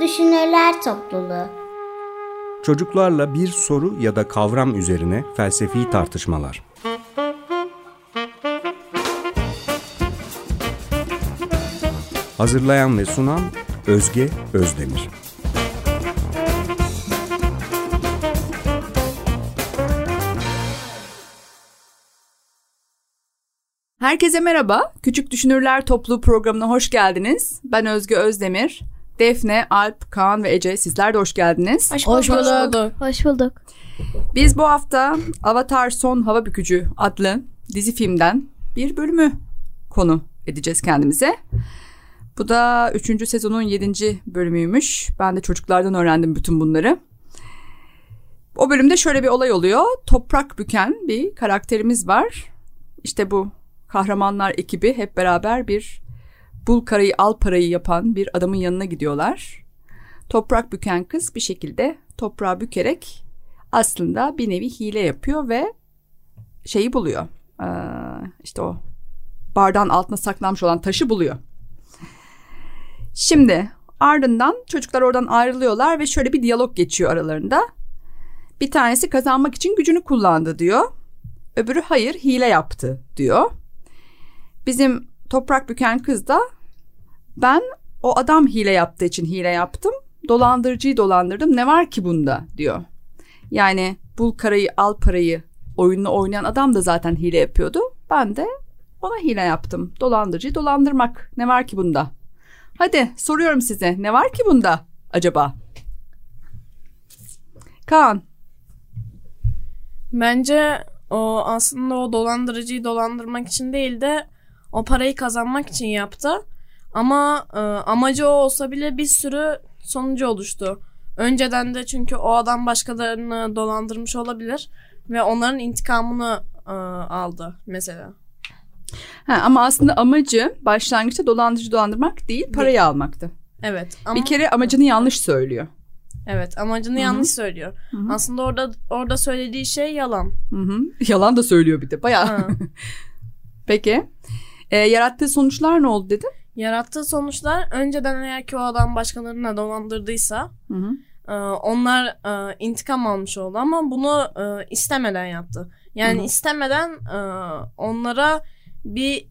Düşünürler Topluluğu Çocuklarla bir soru ya da kavram üzerine felsefi tartışmalar. Hazırlayan ve sunan Özge Özdemir. Herkese merhaba. Küçük Düşünürler Topluluğu programına hoş geldiniz. Ben Özge Özdemir. Defne, Alp, Kaan ve Ece sizler de hoş geldiniz. Hoş bulduk. Hoş bulduk. Hoş bulduk. Biz bu hafta Avatar Son Hava Bükücü adlı dizi filmden bir bölümü konu edeceğiz kendimize. Bu da 3. sezonun 7. bölümüymüş. Ben de çocuklardan öğrendim bütün bunları. O bölümde şöyle bir olay oluyor. Toprak büken bir karakterimiz var. İşte bu kahramanlar ekibi hep beraber bir bul karayı al parayı yapan bir adamın yanına gidiyorlar. Toprak büken kız bir şekilde toprağı bükerek aslında bir nevi hile yapıyor ve şeyi buluyor. Ee, işte o bardağın altına saklanmış olan taşı buluyor. Şimdi ardından çocuklar oradan ayrılıyorlar ve şöyle bir diyalog geçiyor aralarında. Bir tanesi kazanmak için gücünü kullandı diyor. Öbürü hayır hile yaptı diyor. Bizim toprak büken kız da ben o adam hile yaptığı için hile yaptım. Dolandırıcıyı dolandırdım ne var ki bunda diyor. Yani bul karayı al parayı oyununu oynayan adam da zaten hile yapıyordu. Ben de ona hile yaptım. Dolandırıcıyı dolandırmak ne var ki bunda? Hadi soruyorum size ne var ki bunda acaba? Kaan. Bence o aslında o dolandırıcıyı dolandırmak için değil de o parayı kazanmak için yaptı. Ama e, amacı o olsa bile bir sürü sonucu oluştu. Önceden de çünkü o adam başkalarını dolandırmış olabilir ve onların intikamını e, aldı mesela. Ha, ama aslında amacı başlangıçta dolandırıcı dolandırmak değil parayı değil. almaktı. Evet. Ama... Bir kere amacını yanlış söylüyor. Evet amacını Hı-hı. yanlış söylüyor. Hı-hı. Aslında orada orada söylediği şey yalan. Hı-hı. Yalan da söylüyor bir de bayağı. Peki. E, yarattığı sonuçlar ne oldu dedin? Yarattığı sonuçlar önceden eğer ki o adam başkalarına dolandırdıysa E, onlar e, intikam almış oldu ama bunu e, istemeden yaptı. Yani Hı-hı. istemeden e, onlara bir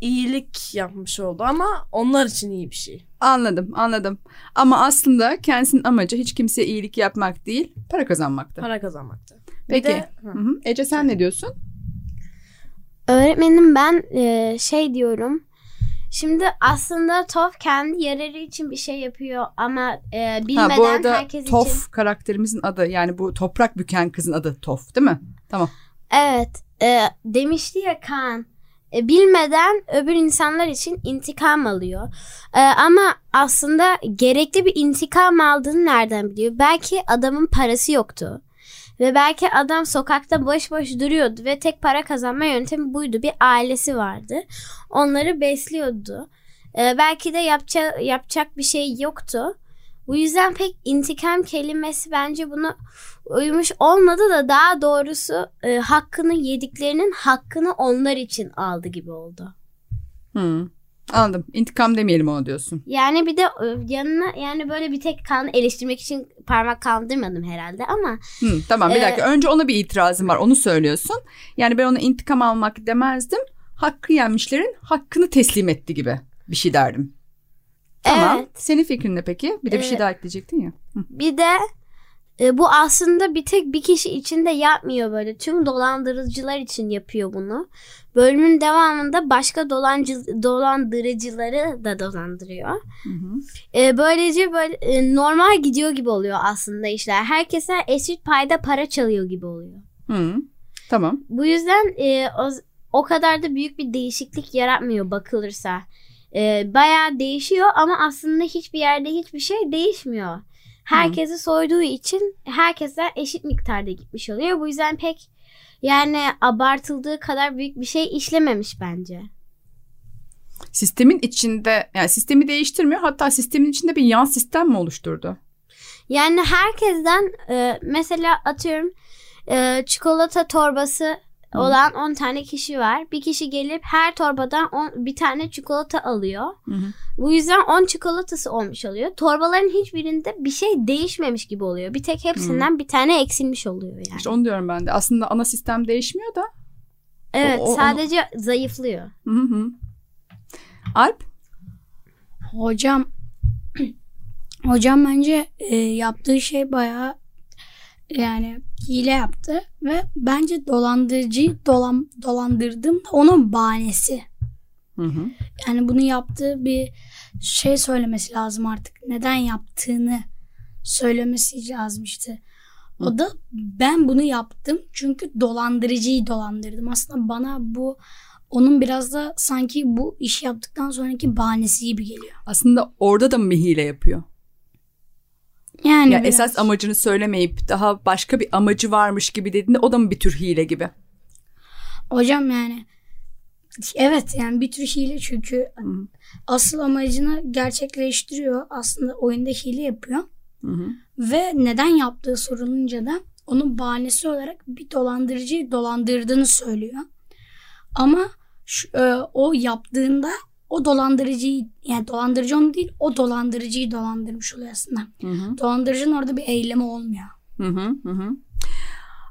iyilik yapmış oldu ama onlar için iyi bir şey. Anladım anladım. Ama aslında kendisinin amacı hiç kimseye iyilik yapmak değil para kazanmaktı. Para kazanmaktı. Peki de, hı. Hı Ece sen ne diyorsun? Öğretmenim ben e, şey diyorum. Şimdi aslında Tof kendi yararı için bir şey yapıyor ama e, bilmeden ha, bu arada herkes Tof için... karakterimizin adı yani bu toprak büken kızın adı Tof değil mi? Tamam. Evet e, demişti ya Kaan e, bilmeden öbür insanlar için intikam alıyor. E, ama aslında gerekli bir intikam aldığını nereden biliyor? Belki adamın parası yoktu. Ve belki adam sokakta boş boş duruyordu ve tek para kazanma yöntemi buydu. Bir ailesi vardı. Onları besliyordu. Ee, belki de yapacak, yapacak bir şey yoktu. Bu yüzden pek intikam kelimesi bence buna uymuş olmadı da daha doğrusu e, hakkını yediklerinin hakkını onlar için aldı gibi oldu. Hmm. Anladım. İntikam demeyelim onu diyorsun. Yani bir de e, yanına yani böyle bir tek kan eleştirmek için parmak kaldırmadım herhalde ama. Hmm, tamam bir e, dakika. Önce ona bir itirazım var. Onu söylüyorsun. Yani ben ona intikam almak demezdim. Hakkı yenmişlerin hakkını teslim etti gibi bir şey derdim. Tamam. Evet. Senin fikrin ne peki? Bir de bir şey daha ekleyecektin ya. Bir de e, bu aslında bir tek bir kişi için de yapmıyor böyle. Tüm dolandırıcılar için yapıyor bunu. Bölümün devamında başka dolancı, dolandırıcıları da dolandırıyor. Hı hı. E, böylece böyle e, normal gidiyor gibi oluyor aslında işler. Herkese eşit payda para çalıyor gibi oluyor. Hı. Tamam. Bu yüzden e, o, o kadar da büyük bir değişiklik yaratmıyor bakılırsa. E, bayağı değişiyor ama aslında hiçbir yerde hiçbir şey değişmiyor. Herkesi Hı. soyduğu için herkese eşit miktarda gitmiş oluyor. Bu yüzden pek yani abartıldığı kadar büyük bir şey işlememiş bence. Sistemin içinde yani sistemi değiştirmiyor hatta sistemin içinde bir yan sistem mi oluşturdu? Yani herkesten e, mesela atıyorum e, çikolata torbası olan 10 tane kişi var. Bir kişi gelip her torbadan on, bir tane çikolata alıyor. Hı hı. Bu yüzden 10 çikolatası olmuş oluyor. Torbaların hiçbirinde bir şey değişmemiş gibi oluyor. Bir tek hepsinden bir tane eksilmiş oluyor yani. İşte onu diyorum ben de. Aslında ana sistem değişmiyor da. evet, o- onu- sadece zayıflıyor. Hı hı. Alp? Hocam hocam bence e, yaptığı şey bayağı yani hile yaptı ve bence dolandırıcıyı dolan, dolandırdım da onun bahanesi. Hı hı. Yani bunu yaptığı bir şey söylemesi lazım artık. Neden yaptığını söylemesi lazım işte. O da ben bunu yaptım çünkü dolandırıcıyı dolandırdım. Aslında bana bu onun biraz da sanki bu işi yaptıktan sonraki bahanesi gibi geliyor. Aslında orada da mı hile yapıyor? Yani Ya biraz. esas amacını söylemeyip daha başka bir amacı varmış gibi dediğinde o da mı bir tür hile gibi? Hocam yani evet yani bir tür hile çünkü Hı. asıl amacını gerçekleştiriyor. Aslında oyunda hile yapıyor. Hı hı. Ve neden yaptığı sorulunca da onun bahanesi olarak bir dolandırıcıyı dolandırdığını söylüyor. Ama şu, e, o yaptığında o dolandırıcıyı yani dolandırıcı onu değil o dolandırıcıyı dolandırmış oluyor aslında. Hı hı. Dolandırıcının orada bir eylemi olmuyor. Hı hı, hı.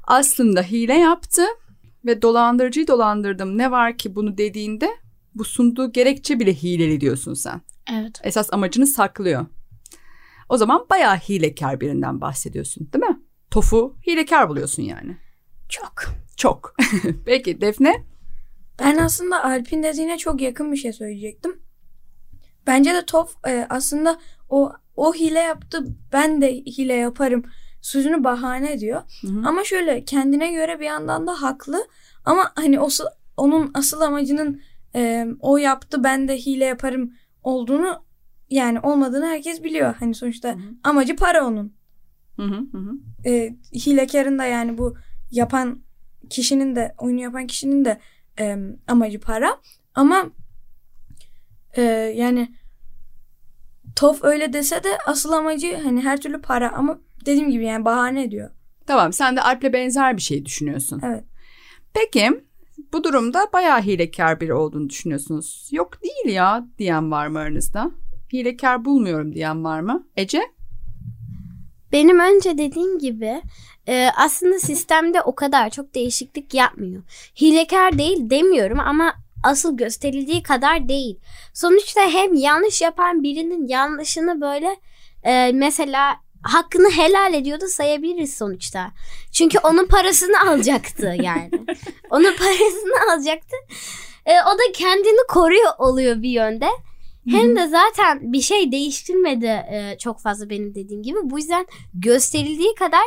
Aslında hile yaptı ve dolandırıcıyı dolandırdım. Ne var ki bunu dediğinde bu sunduğu gerekçe bile hileli diyorsun sen. Evet. Esas amacını saklıyor. O zaman bayağı hilekar birinden bahsediyorsun değil mi? Tofu hilekar buluyorsun yani. Çok. Çok. Peki Defne? Ben aslında Alp'in dediğine çok yakın bir şey söyleyecektim. Bence de Tof e, aslında o o hile yaptı ben de hile yaparım sözünü bahane ediyor. Hı hı. Ama şöyle kendine göre bir yandan da haklı ama hani o onun asıl amacının e, o yaptı ben de hile yaparım olduğunu yani olmadığını herkes biliyor. Hani sonuçta hı. amacı para onun. Hı hı, hı hı. E, hilekarın da yani bu yapan kişinin de oyunu yapan kişinin de e, amacı para. Ama e, yani Tof öyle dese de asıl amacı hani her türlü para ama dediğim gibi yani bahane ediyor. Tamam sen de Alp'le benzer bir şey düşünüyorsun. Evet. Peki bu durumda bayağı hilekar biri olduğunu düşünüyorsunuz. Yok değil ya diyen var mı aranızda? Hilekar bulmuyorum diyen var mı? Ece? Benim önce dediğim gibi e, aslında sistemde o kadar çok değişiklik yapmıyor. Hilekar değil demiyorum ama asıl gösterildiği kadar değil. Sonuçta hem yanlış yapan birinin yanlışını böyle e, mesela hakkını helal ediyor da sayabiliriz sonuçta. Çünkü onun parasını alacaktı yani. onun parasını alacaktı. E, o da kendini koruyor oluyor bir yönde. Hem de zaten bir şey değiştirmedi e, çok fazla benim dediğim gibi. Bu yüzden gösterildiği kadar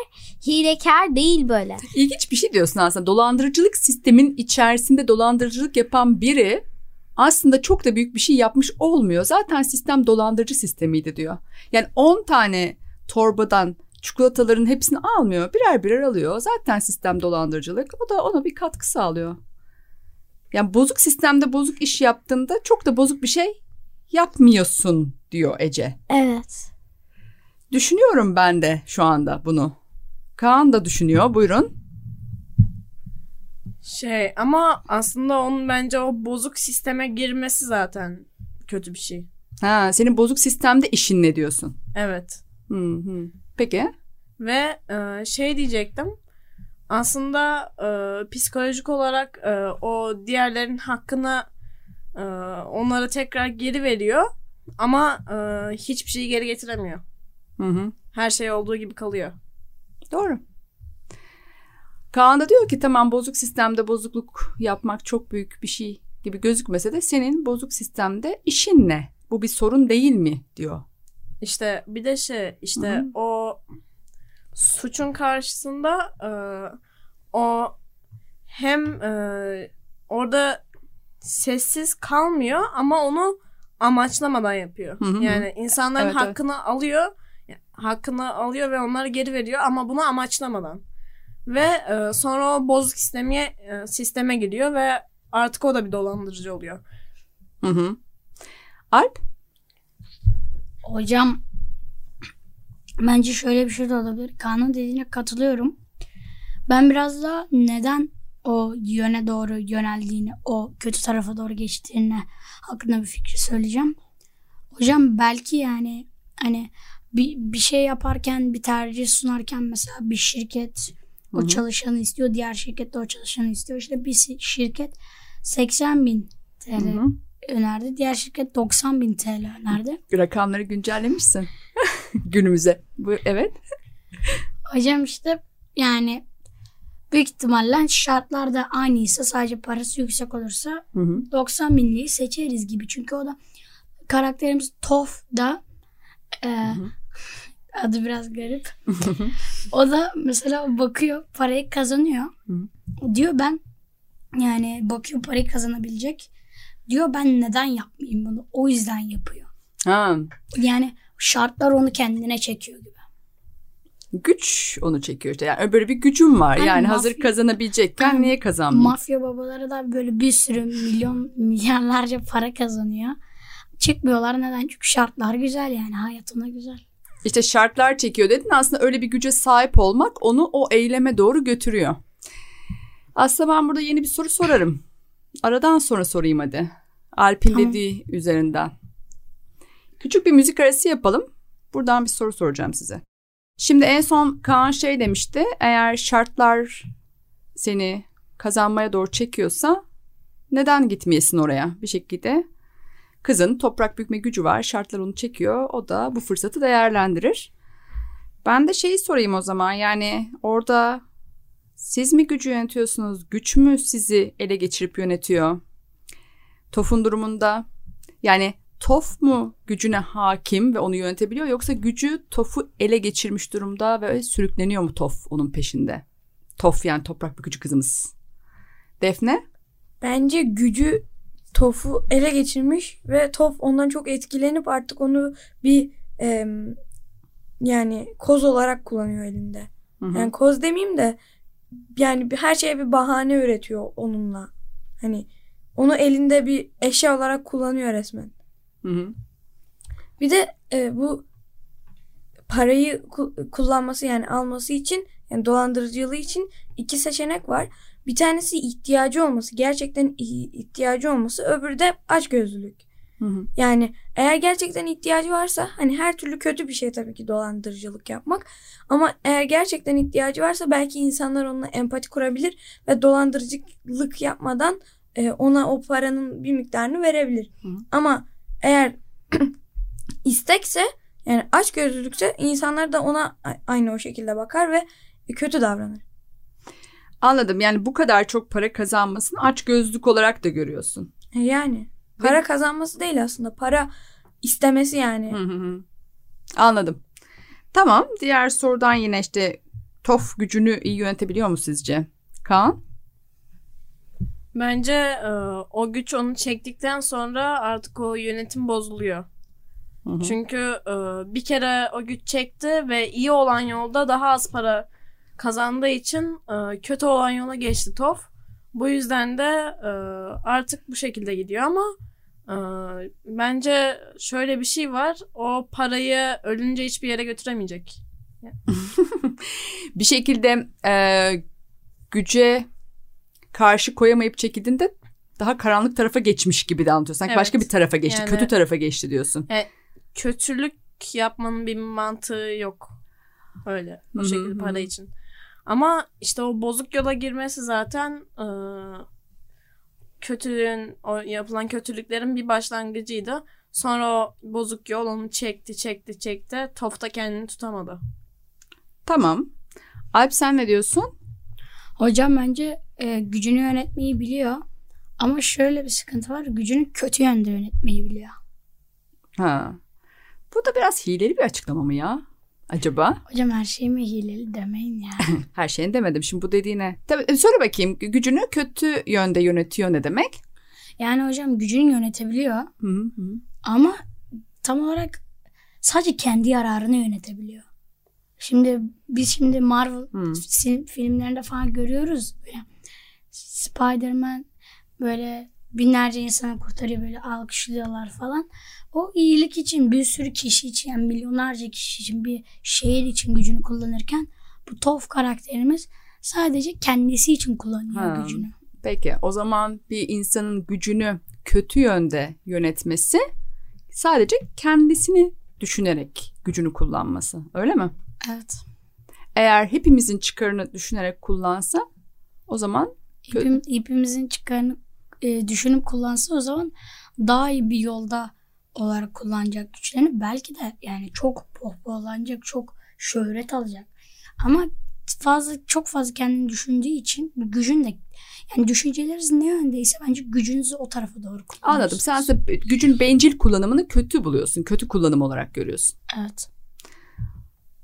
hilekar değil böyle. İlginç bir şey diyorsun aslında. Dolandırıcılık sistemin içerisinde dolandırıcılık yapan biri aslında çok da büyük bir şey yapmış olmuyor. Zaten sistem dolandırıcı sistemiydi diyor. Yani 10 tane torbadan çikolataların hepsini almıyor. Birer birer alıyor. Zaten sistem dolandırıcılık. O da ona bir katkı sağlıyor. Yani bozuk sistemde bozuk iş yaptığında çok da bozuk bir şey yapmıyorsun diyor Ece. Evet. Düşünüyorum ben de şu anda bunu. Kaan da düşünüyor. Buyurun. Şey ama aslında onun bence o bozuk sisteme girmesi zaten kötü bir şey. Ha, senin bozuk sistemde işin ne diyorsun? Evet. Hı hı. Peki. Ve e, şey diyecektim. Aslında e, psikolojik olarak e, o diğerlerin hakkını e, onlara tekrar geri veriyor. Ama e, hiçbir şeyi geri getiremiyor. Hı hı. Her şey olduğu gibi kalıyor. Doğru. Kaan da diyor ki tamam bozuk sistemde bozukluk yapmak çok büyük bir şey gibi gözükmese de senin bozuk sistemde işin ne? Bu bir sorun değil mi diyor. İşte bir de şey işte Hı hı. o suçun karşısında e, o hem e, orada sessiz kalmıyor ama onu amaçlamadan yapıyor. Hı hı. Yani insanların Evet, evet. hakkını alıyor, hakkını alıyor ve onları geri veriyor ama bunu amaçlamadan. Ve e, sonra o bozuk sisteme e, sisteme giriyor ve artık o da bir dolandırıcı oluyor. Hı hı. Alp? Hocam bence şöyle bir şey de olabilir. Kaan'ın dediğine katılıyorum. Ben biraz da neden o yöne doğru yöneldiğini, o kötü tarafa doğru geçtiğini hakkında bir fikri söyleyeceğim. Hocam belki yani hani bir, bir şey yaparken bir tercih sunarken mesela bir şirket o çalışanı istiyor. Diğer şirket de o çalışanı istiyor. İşte bir şirket 80 bin TL Hı hı. önerdi. Diğer şirket 90 bin TL önerdi. Rakamları güncellemişsin. Günümüze. Bu, evet. Hocam işte yani büyük ihtimalle şartlar da aynıysa sadece parası yüksek olursa Hı hı. 90 binliği seçeriz gibi. Çünkü o da karakterimiz Tof da e, adı biraz garip. o da mesela bakıyor parayı kazanıyor. Diyor ben yani bakıyor parayı kazanabilecek. Diyor ben neden yapmayayım bunu? O yüzden yapıyor. Ha. Yani şartlar onu kendine çekiyor gibi. Güç onu çekiyor işte. Yani böyle bir gücüm var. Aynen, yani mafya- hazır kazanabilecekken Aynen. niye kazanmayayım? Mafya babaları da böyle bir sürü milyon milyarlarca para kazanıyor. Çıkmıyorlar neden? Çünkü şartlar güzel yani hayatına güzel. İşte şartlar çekiyor dedin. Aslında öyle bir güce sahip olmak onu o eyleme doğru götürüyor. Aslında ben burada yeni bir soru sorarım. Aradan sonra sorayım hadi. Alp'in Tamam. dediği üzerinden. Küçük bir müzik arası yapalım. Buradan bir soru soracağım size. Şimdi en son Kaan şey demişti. Eğer şartlar seni kazanmaya doğru çekiyorsa neden gitmeyesin oraya bir şekilde? Kızın toprak bükme gücü var. Şartlar onu çekiyor. O da bu fırsatı değerlendirir. Ben de şeyi sorayım o zaman. Yani orada siz mi gücü yönetiyorsunuz? Güç mü sizi ele geçirip yönetiyor? Tof'un durumunda yani Tof mu gücüne hakim ve onu yönetebiliyor yoksa gücü Tof'u ele geçirmiş durumda ve sürükleniyor mu Tof onun peşinde? Tof yani toprak bükücü kızımız. Defne? Bence gücü Tof'u ele geçirmiş ve Tof ondan çok etkilenip artık onu bir em, yani koz olarak kullanıyor elinde. Hı hı. Yani koz demeyeyim de yani bir, her şeye bir bahane üretiyor onunla. Hani onu elinde bir eşya olarak kullanıyor resmen. Hı hı. Bir de e, bu parayı ku- kullanması yani alması için yani dolandırıcılığı için iki seçenek var. Bir tanesi ihtiyacı olması, gerçekten ihtiyacı olması, öbürü de açgözlülük. Hı hı. Yani eğer gerçekten ihtiyacı varsa hani her türlü kötü bir şey tabii ki dolandırıcılık yapmak. Ama eğer gerçekten ihtiyacı varsa belki insanlar onunla empati kurabilir ve dolandırıcılık yapmadan e, ona o paranın bir miktarını verebilir. Hı. Ama eğer istekse yani aç gözlülükse insanlar da ona aynı o şekilde bakar ve kötü davranır. Anladım. Yani bu kadar çok para kazanmasını aç gözlük olarak da görüyorsun. E, Yani para kazanması değil aslında para istemesi yani. Hı hı hı. Anladım. Tamam. Diğer sorudan yine işte Tof gücünü iyi yönetebiliyor mu sizce? Kaan? Bence e, o güç onu çektikten sonra artık o yönetim bozuluyor. Hı hı. Çünkü e, bir kere o güç çekti ve iyi olan yolda daha az para kazandığı için e, kötü olan yola geçti Tof. Bu yüzden de e, artık bu şekilde gidiyor ama e, bence şöyle bir şey var. O parayı ölünce hiçbir yere götüremeyecek. Bir şekilde e, güce karşı koyamayıp çekildiğinde daha karanlık tarafa geçmiş gibi de anlatıyorsun. Sanki Evet. başka bir tarafa geçti. Yani- Kötü tarafa geçti diyorsun. kötülük yapmanın bir mantığı yok. Öyle o şekilde para için. Ama işte o bozuk yola girmesi zaten e, kötülüğün o yapılan kötülüklerin bir başlangıcıydı. Sonra o bozuk yol onu çekti çekti çekti. Tofta kendini tutamadı. Tamam. Alp sen ne diyorsun? Hocam bence e, gücünü yönetmeyi biliyor. Ama şöyle bir sıkıntı var. Gücünü kötü yönde yönetmeyi biliyor. Ha. Bu da biraz hileli bir açıklama mı ya? Acaba? Hocam her şey mi hileli demeyin ya. Her şeyini demedim. Şimdi bu dediğine. Tabii, e, söyle bakayım. Gücünü kötü yönde yönetiyor ne demek? yani hocam gücünü yönetebiliyor. Hı hı. Ama tam olarak sadece kendi yararını yönetebiliyor. Şimdi biz şimdi Marvel Hmm. filmlerinde falan görüyoruz böyle Spider-Man böyle binlerce insanı kurtarıyor böyle alkışlıyorlar falan. O iyilik için bir sürü kişi için yani milyonlarca kişi için bir şehir için gücünü kullanırken bu Toph karakterimiz Sadece kendisi için kullanıyor Ha. gücünü. Peki o zaman bir insanın gücünü kötü yönde yönetmesi sadece kendisini düşünerek gücünü kullanması öyle mi? Evet. Eğer hepimizin çıkarını düşünerek kullansa o zaman İpim, ipimizin çıkarını e, düşünüp kullansa o zaman daha iyi bir yolda olarak kullanacak güçlerini belki de yani çok pohpohlanacak, çok şöhret alacak. Ama fazla çok fazla kendini düşündüğü için gücün de yani düşünceleriniz ne yöndeyse bence gücünüzü o tarafa doğru kullanıyorsunuz. anladım. Sen aslında gücün bencil kullanımını kötü buluyorsun. Kötü kullanım olarak görüyorsun. Evet.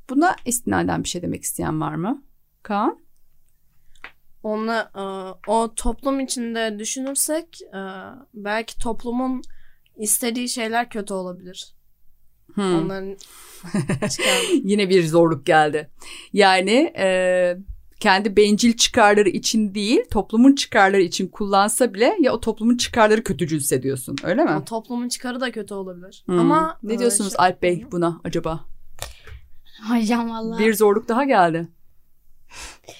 Buna istinaden bir şey demek isteyen var mı? Kaan? Onunla e, o toplum içinde düşünürsek e, belki toplumun istediği şeyler kötü olabilir. Hmm. Onların. Yine bir zorluk geldi. Yani e, kendi bencil çıkarları için değil toplumun çıkarları için kullansa bile ya o toplumun çıkarları kötücülse diyorsun öyle mi? O toplumun çıkarı da kötü olabilir. Hmm. Ama ne e, diyorsunuz şey- Alp Bey buna acaba? Hocam vallahi Bir zorluk daha geldi.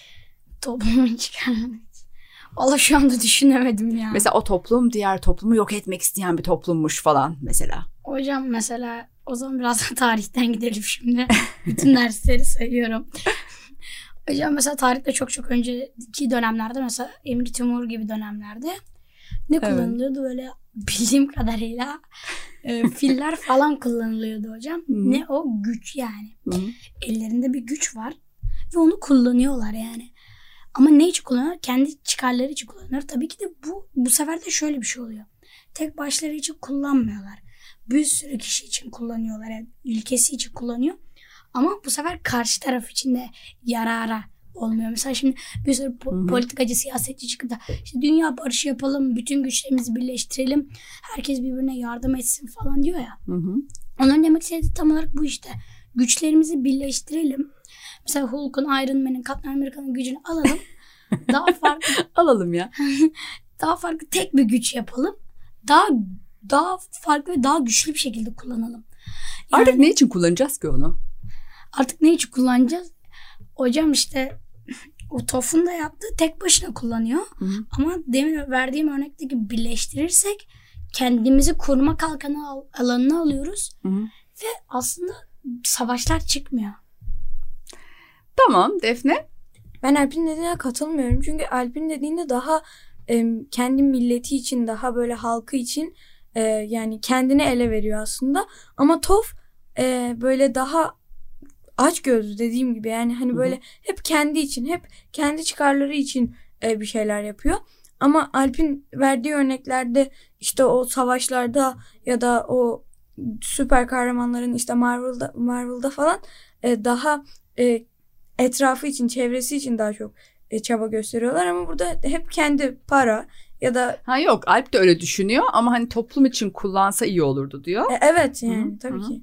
toplumun çıkarını. Valla şu anda düşünemedim ya. Mesela o toplum diğer toplumu yok etmek isteyen bir toplummuş falan mesela. Hocam mesela o zaman biraz da tarihten gidelim şimdi. Bütün dersleri sayıyorum. Hocam mesela tarihte çok çok önceki dönemlerde mesela Emri Timur gibi dönemlerde ne Evet. kullanılıyordu böyle bildiğim kadarıyla e, filler falan kullanılıyordu hocam. Hı. Ne o güç yani. Hı. Ellerinde bir güç var ve onu kullanıyorlar yani. Ama ne için kullanıyorlar? Kendi çıkarları için kullanıyorlar. Tabii ki de bu bu sefer de şöyle bir şey oluyor. Tek başları için kullanmıyorlar. Bir sürü kişi için kullanıyorlar. Yani ülkesi için kullanıyor. Ama bu sefer karşı taraf için de yarara olmuyor. Mesela şimdi bir sürü po- politikacı, siyasetçi çıkıp da işte dünya barışı yapalım, bütün güçlerimizi birleştirelim, herkes birbirine yardım etsin falan diyor ya. Hı hı. Onların demek istediği tam olarak bu işte. Güçlerimizi birleştirelim. Mesela Hulk'un, Iron Man'in, Captain America'nın gücünü alalım. daha farklı, Alalım ya. daha farklı tek bir güç yapalım. Daha daha farklı ve daha güçlü bir şekilde kullanalım. Yani Artık ne için kullanacağız ki onu? artık ne için kullanacağız? Hocam işte o Tof'un da yaptığı tek başına kullanıyor. Hı hı. Ama demin verdiğim örnekteki birleştirirsek kendimizi koruma kalkanı al- alanına alıyoruz. Hı hı. Ve aslında savaşlar çıkmıyor. Tamam Defne. Ben Alp'in dediğine katılmıyorum. Çünkü Alp'in dediğinde daha em, kendi milleti için, daha böyle halkı için e, yani kendini ele veriyor aslında. Ama Tof e, böyle daha aç gözlü dediğim gibi yani hani Hı böyle hep kendi için, hep kendi çıkarları için e, bir şeyler yapıyor. Ama Alp'in verdiği örneklerde işte o savaşlarda ya da o süper kahramanların işte Marvel'da Marvel'da falan e, daha e, etrafı için, çevresi için daha çok e, çaba gösteriyorlar ama burada hep kendi para ya da Ha yok Alp de öyle düşünüyor ama hani toplum için kullansa iyi olurdu diyor. e, evet yani Hı hı, tabii hı. ki.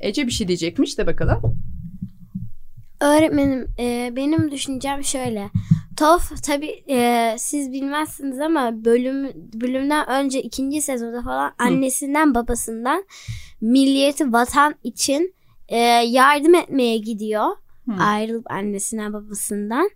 Ece bir şey diyecekmiş de bakalım. Öğretmenim e, benim düşüncem şöyle. Tof tabi siz bilmezsiniz ama bölüm bölümden önce ikinci sezonda falan annesinden babasından milliyeti vatan için e, yardım etmeye gidiyor. Hı. Ayrılıp annesinden babasından.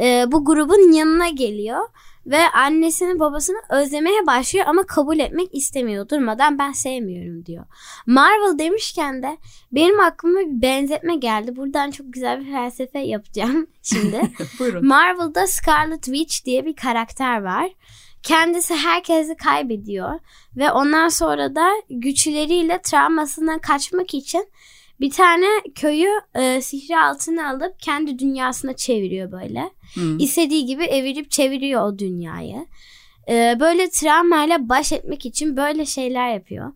E, bu grubun yanına geliyor ve annesini babasını özlemeye başlıyor ama kabul etmek istemiyor. Durmadan ben sevmiyorum diyor. Marvel demişken de benim aklıma bir benzetme geldi. Buradan çok güzel bir felsefe yapacağım şimdi. Buyurun. Marvel'da Scarlet Witch diye bir karakter var. Kendisi herkesi kaybediyor ve ondan sonra da güçleriyle travmasından kaçmak için bir tane köyü e, sihri altına alıp kendi dünyasına çeviriyor böyle. Hı. İstediği gibi evirip çeviriyor o dünyayı. E, böyle travmayla baş etmek için böyle şeyler yapıyor.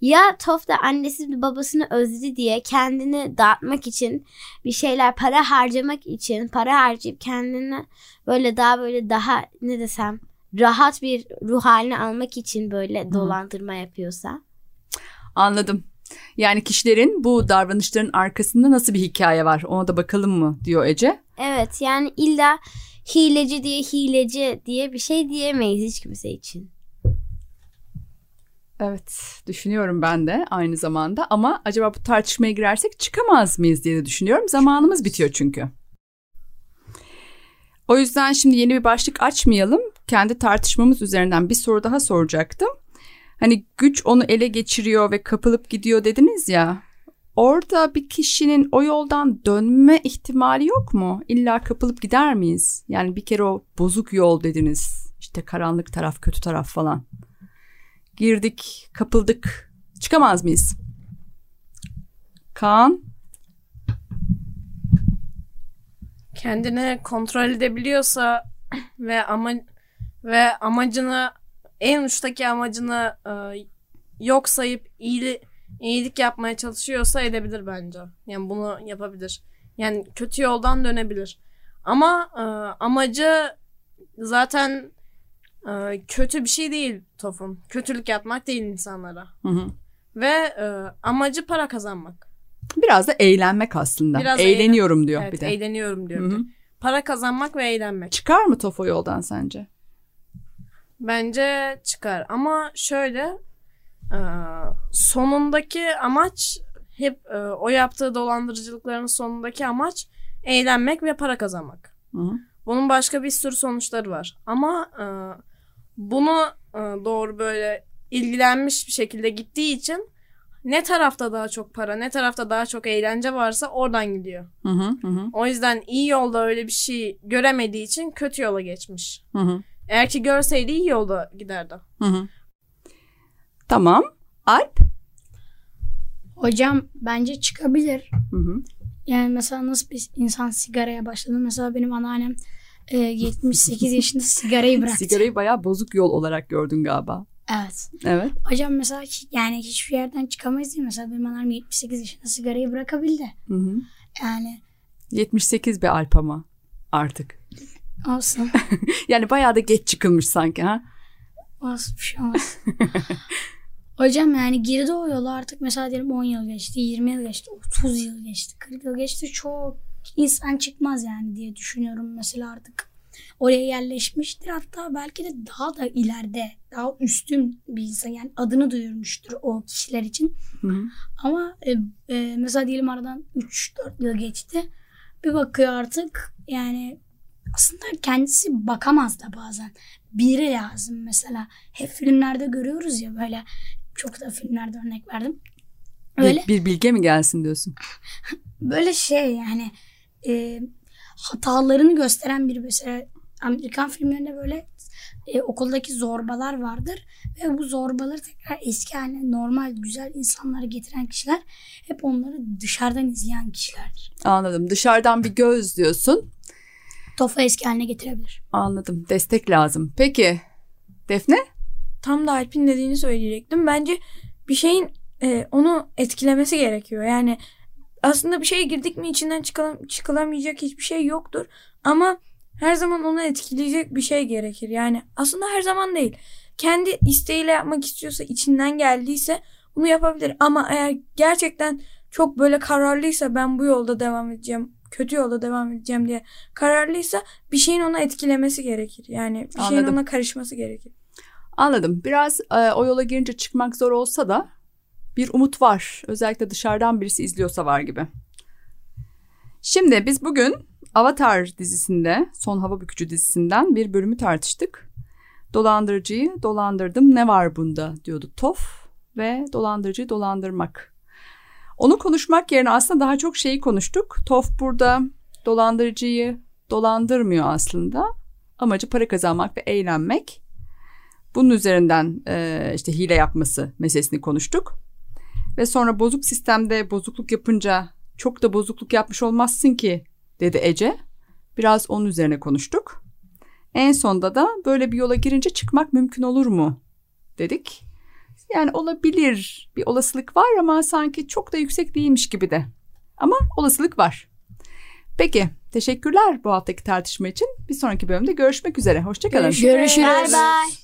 Ya Toph da annesini babasını özledi diye kendini dağıtmak için bir şeyler para harcamak için para harcayıp kendini böyle daha böyle daha ne desem rahat bir ruh haline almak için böyle dolandırma yapıyorsa. Anladım. Yani kişilerin bu davranışların arkasında nasıl bir hikaye var ona da bakalım mı diyor Ece. Evet yani illa hileci diye hileci diye bir şey diyemeyiz hiç kimse için. Evet düşünüyorum ben de aynı zamanda ama acaba bu tartışmaya girersek çıkamaz mıyız diye de düşünüyorum. Zamanımız bitiyor çünkü. O yüzden şimdi yeni bir başlık açmayalım. Kendi tartışmamız üzerinden bir soru daha soracaktım. Hani güç onu ele geçiriyor ve kapılıp gidiyor dediniz ya. Orada bir kişinin o yoldan dönme ihtimali yok mu? İlla kapılıp gider miyiz? Yani bir kere o bozuk yol dediniz. İşte karanlık taraf, kötü taraf falan. Girdik, kapıldık. Çıkamaz mıyız? Kaan? kendini kontrol edebiliyorsa ve ama ve amacını en uçtaki amacını e, yok sayıp iyili, iyilik yapmaya çalışıyorsa edebilir bence. Yani bunu yapabilir. Yani kötü yoldan dönebilir. Ama e, amacı zaten e, kötü bir şey değil Tofun. Kötülük yapmak değil insanlara. Hı hı. Ve e, amacı para kazanmak. Biraz da eğlenmek aslında. Biraz Eğleniyorum diyor evet, bir de. eğleniyorum diyor. bir Hı de. Para kazanmak ve eğlenmek. Çıkar mı Tofo yoldan sence? Bence çıkar ama şöyle e, sonundaki amaç hep e, o yaptığı dolandırıcılıkların sonundaki amaç eğlenmek ve para kazanmak. Hı. Bunun başka bir sürü sonuçları var ama e, bunu e, doğru böyle ilgilenmiş bir şekilde gittiği için ne tarafta daha çok para ne tarafta daha çok eğlence varsa oradan gidiyor. Hı hı hı. O yüzden iyi yolda öyle bir şey göremediği için kötü yola geçmiş. hı hı. Eğer ki görseydi iyi yolda giderdi. Hı hı. Tamam. Alp? Hocam bence çıkabilir. Hı hı. Yani mesela nasıl bir insan sigaraya başladı? Mesela benim anneannem e, 78 yaşında sigarayı bıraktı. Sigarayı bayağı bozuk yol olarak gördün galiba. Evet. Evet. Hocam mesela yani hiçbir yerden çıkamayız mi? Mesela benim annem 78 yaşında sigarayı bırakabildi. Hı hı. Yani 78 be Alp ama artık. Olsun. Yani bayağı da geç çıkılmış sanki ha. olsun bir şey olmaz. Hocam yani girdi o yola artık mesela diyelim 10 yıl geçti, 20 yıl geçti, 30 yıl geçti, 40 yıl geçti. Çok insan çıkmaz yani diye düşünüyorum mesela artık. Oraya yerleşmiştir hatta belki de daha da ileride daha üstün bir insan yani adını duyurmuştur o kişiler için. Hı hı. Ama e, e, mesela diyelim aradan 3-4 yıl geçti. Bir bakıyor artık yani aslında kendisi bakamaz da bazen. Biri lazım mesela. Hep filmlerde görüyoruz ya böyle çok da filmlerde örnek verdim. Öyle Bir, bir bilge mi gelsin diyorsun? böyle şey yani e, hatalarını gösteren bir mesela Amerikan filmlerinde böyle e, okuldaki zorbalar vardır ve bu zorbaları tekrar eski haline normal güzel insanlara getiren kişiler hep onları dışarıdan izleyen kişilerdir. Anladım. Dışarıdan bir göz diyorsun. Tofa eski haline getirebilir. Anladım. Destek lazım. Peki. Defne? Tam da Alp'in dediğini söyleyecektim. Bence bir şeyin e, onu etkilemesi gerekiyor. Yani aslında bir şeye girdik mi içinden çıkılam- çıkılamayacak hiçbir şey yoktur. Ama her zaman onu etkileyecek bir şey gerekir. Yani aslında her zaman değil. Kendi isteğiyle yapmak istiyorsa, içinden geldiyse bunu yapabilir. Ama eğer gerçekten çok böyle kararlıysa ben bu yolda devam edeceğim, kötü yolda devam edeceğim diye kararlıysa bir şeyin ona etkilemesi gerekir. Yani bir şeyin Anladım. ona karışması gerekir. Anladım. Biraz e, o yola girince çıkmak zor olsa da bir umut var. Özellikle dışarıdan birisi izliyorsa var gibi. Şimdi biz bugün Avatar dizisinde, Son Hava Bükücü dizisinden bir bölümü tartıştık. Dolandırıcıyı dolandırdım ne var bunda diyordu Tof ve dolandırıcıyı dolandırmak. Onu konuşmak yerine aslında daha çok şeyi konuştuk. Tof burada dolandırıcıyı dolandırmıyor aslında. Amacı para kazanmak ve eğlenmek. Bunun üzerinden e, işte hile yapması meselesini konuştuk. Ve sonra bozuk sistemde bozukluk yapınca çok da bozukluk yapmış olmazsın ki dedi Ece. Biraz onun üzerine konuştuk. En sonda da böyle bir yola girince çıkmak mümkün olur mu dedik. Yani olabilir bir olasılık var ama sanki çok da yüksek değilmiş gibi de. Ama olasılık var. Peki teşekkürler bu haftaki tartışma için. Bir sonraki bölümde görüşmek üzere. Hoşçakalın. Görüşürüz. Bye bye.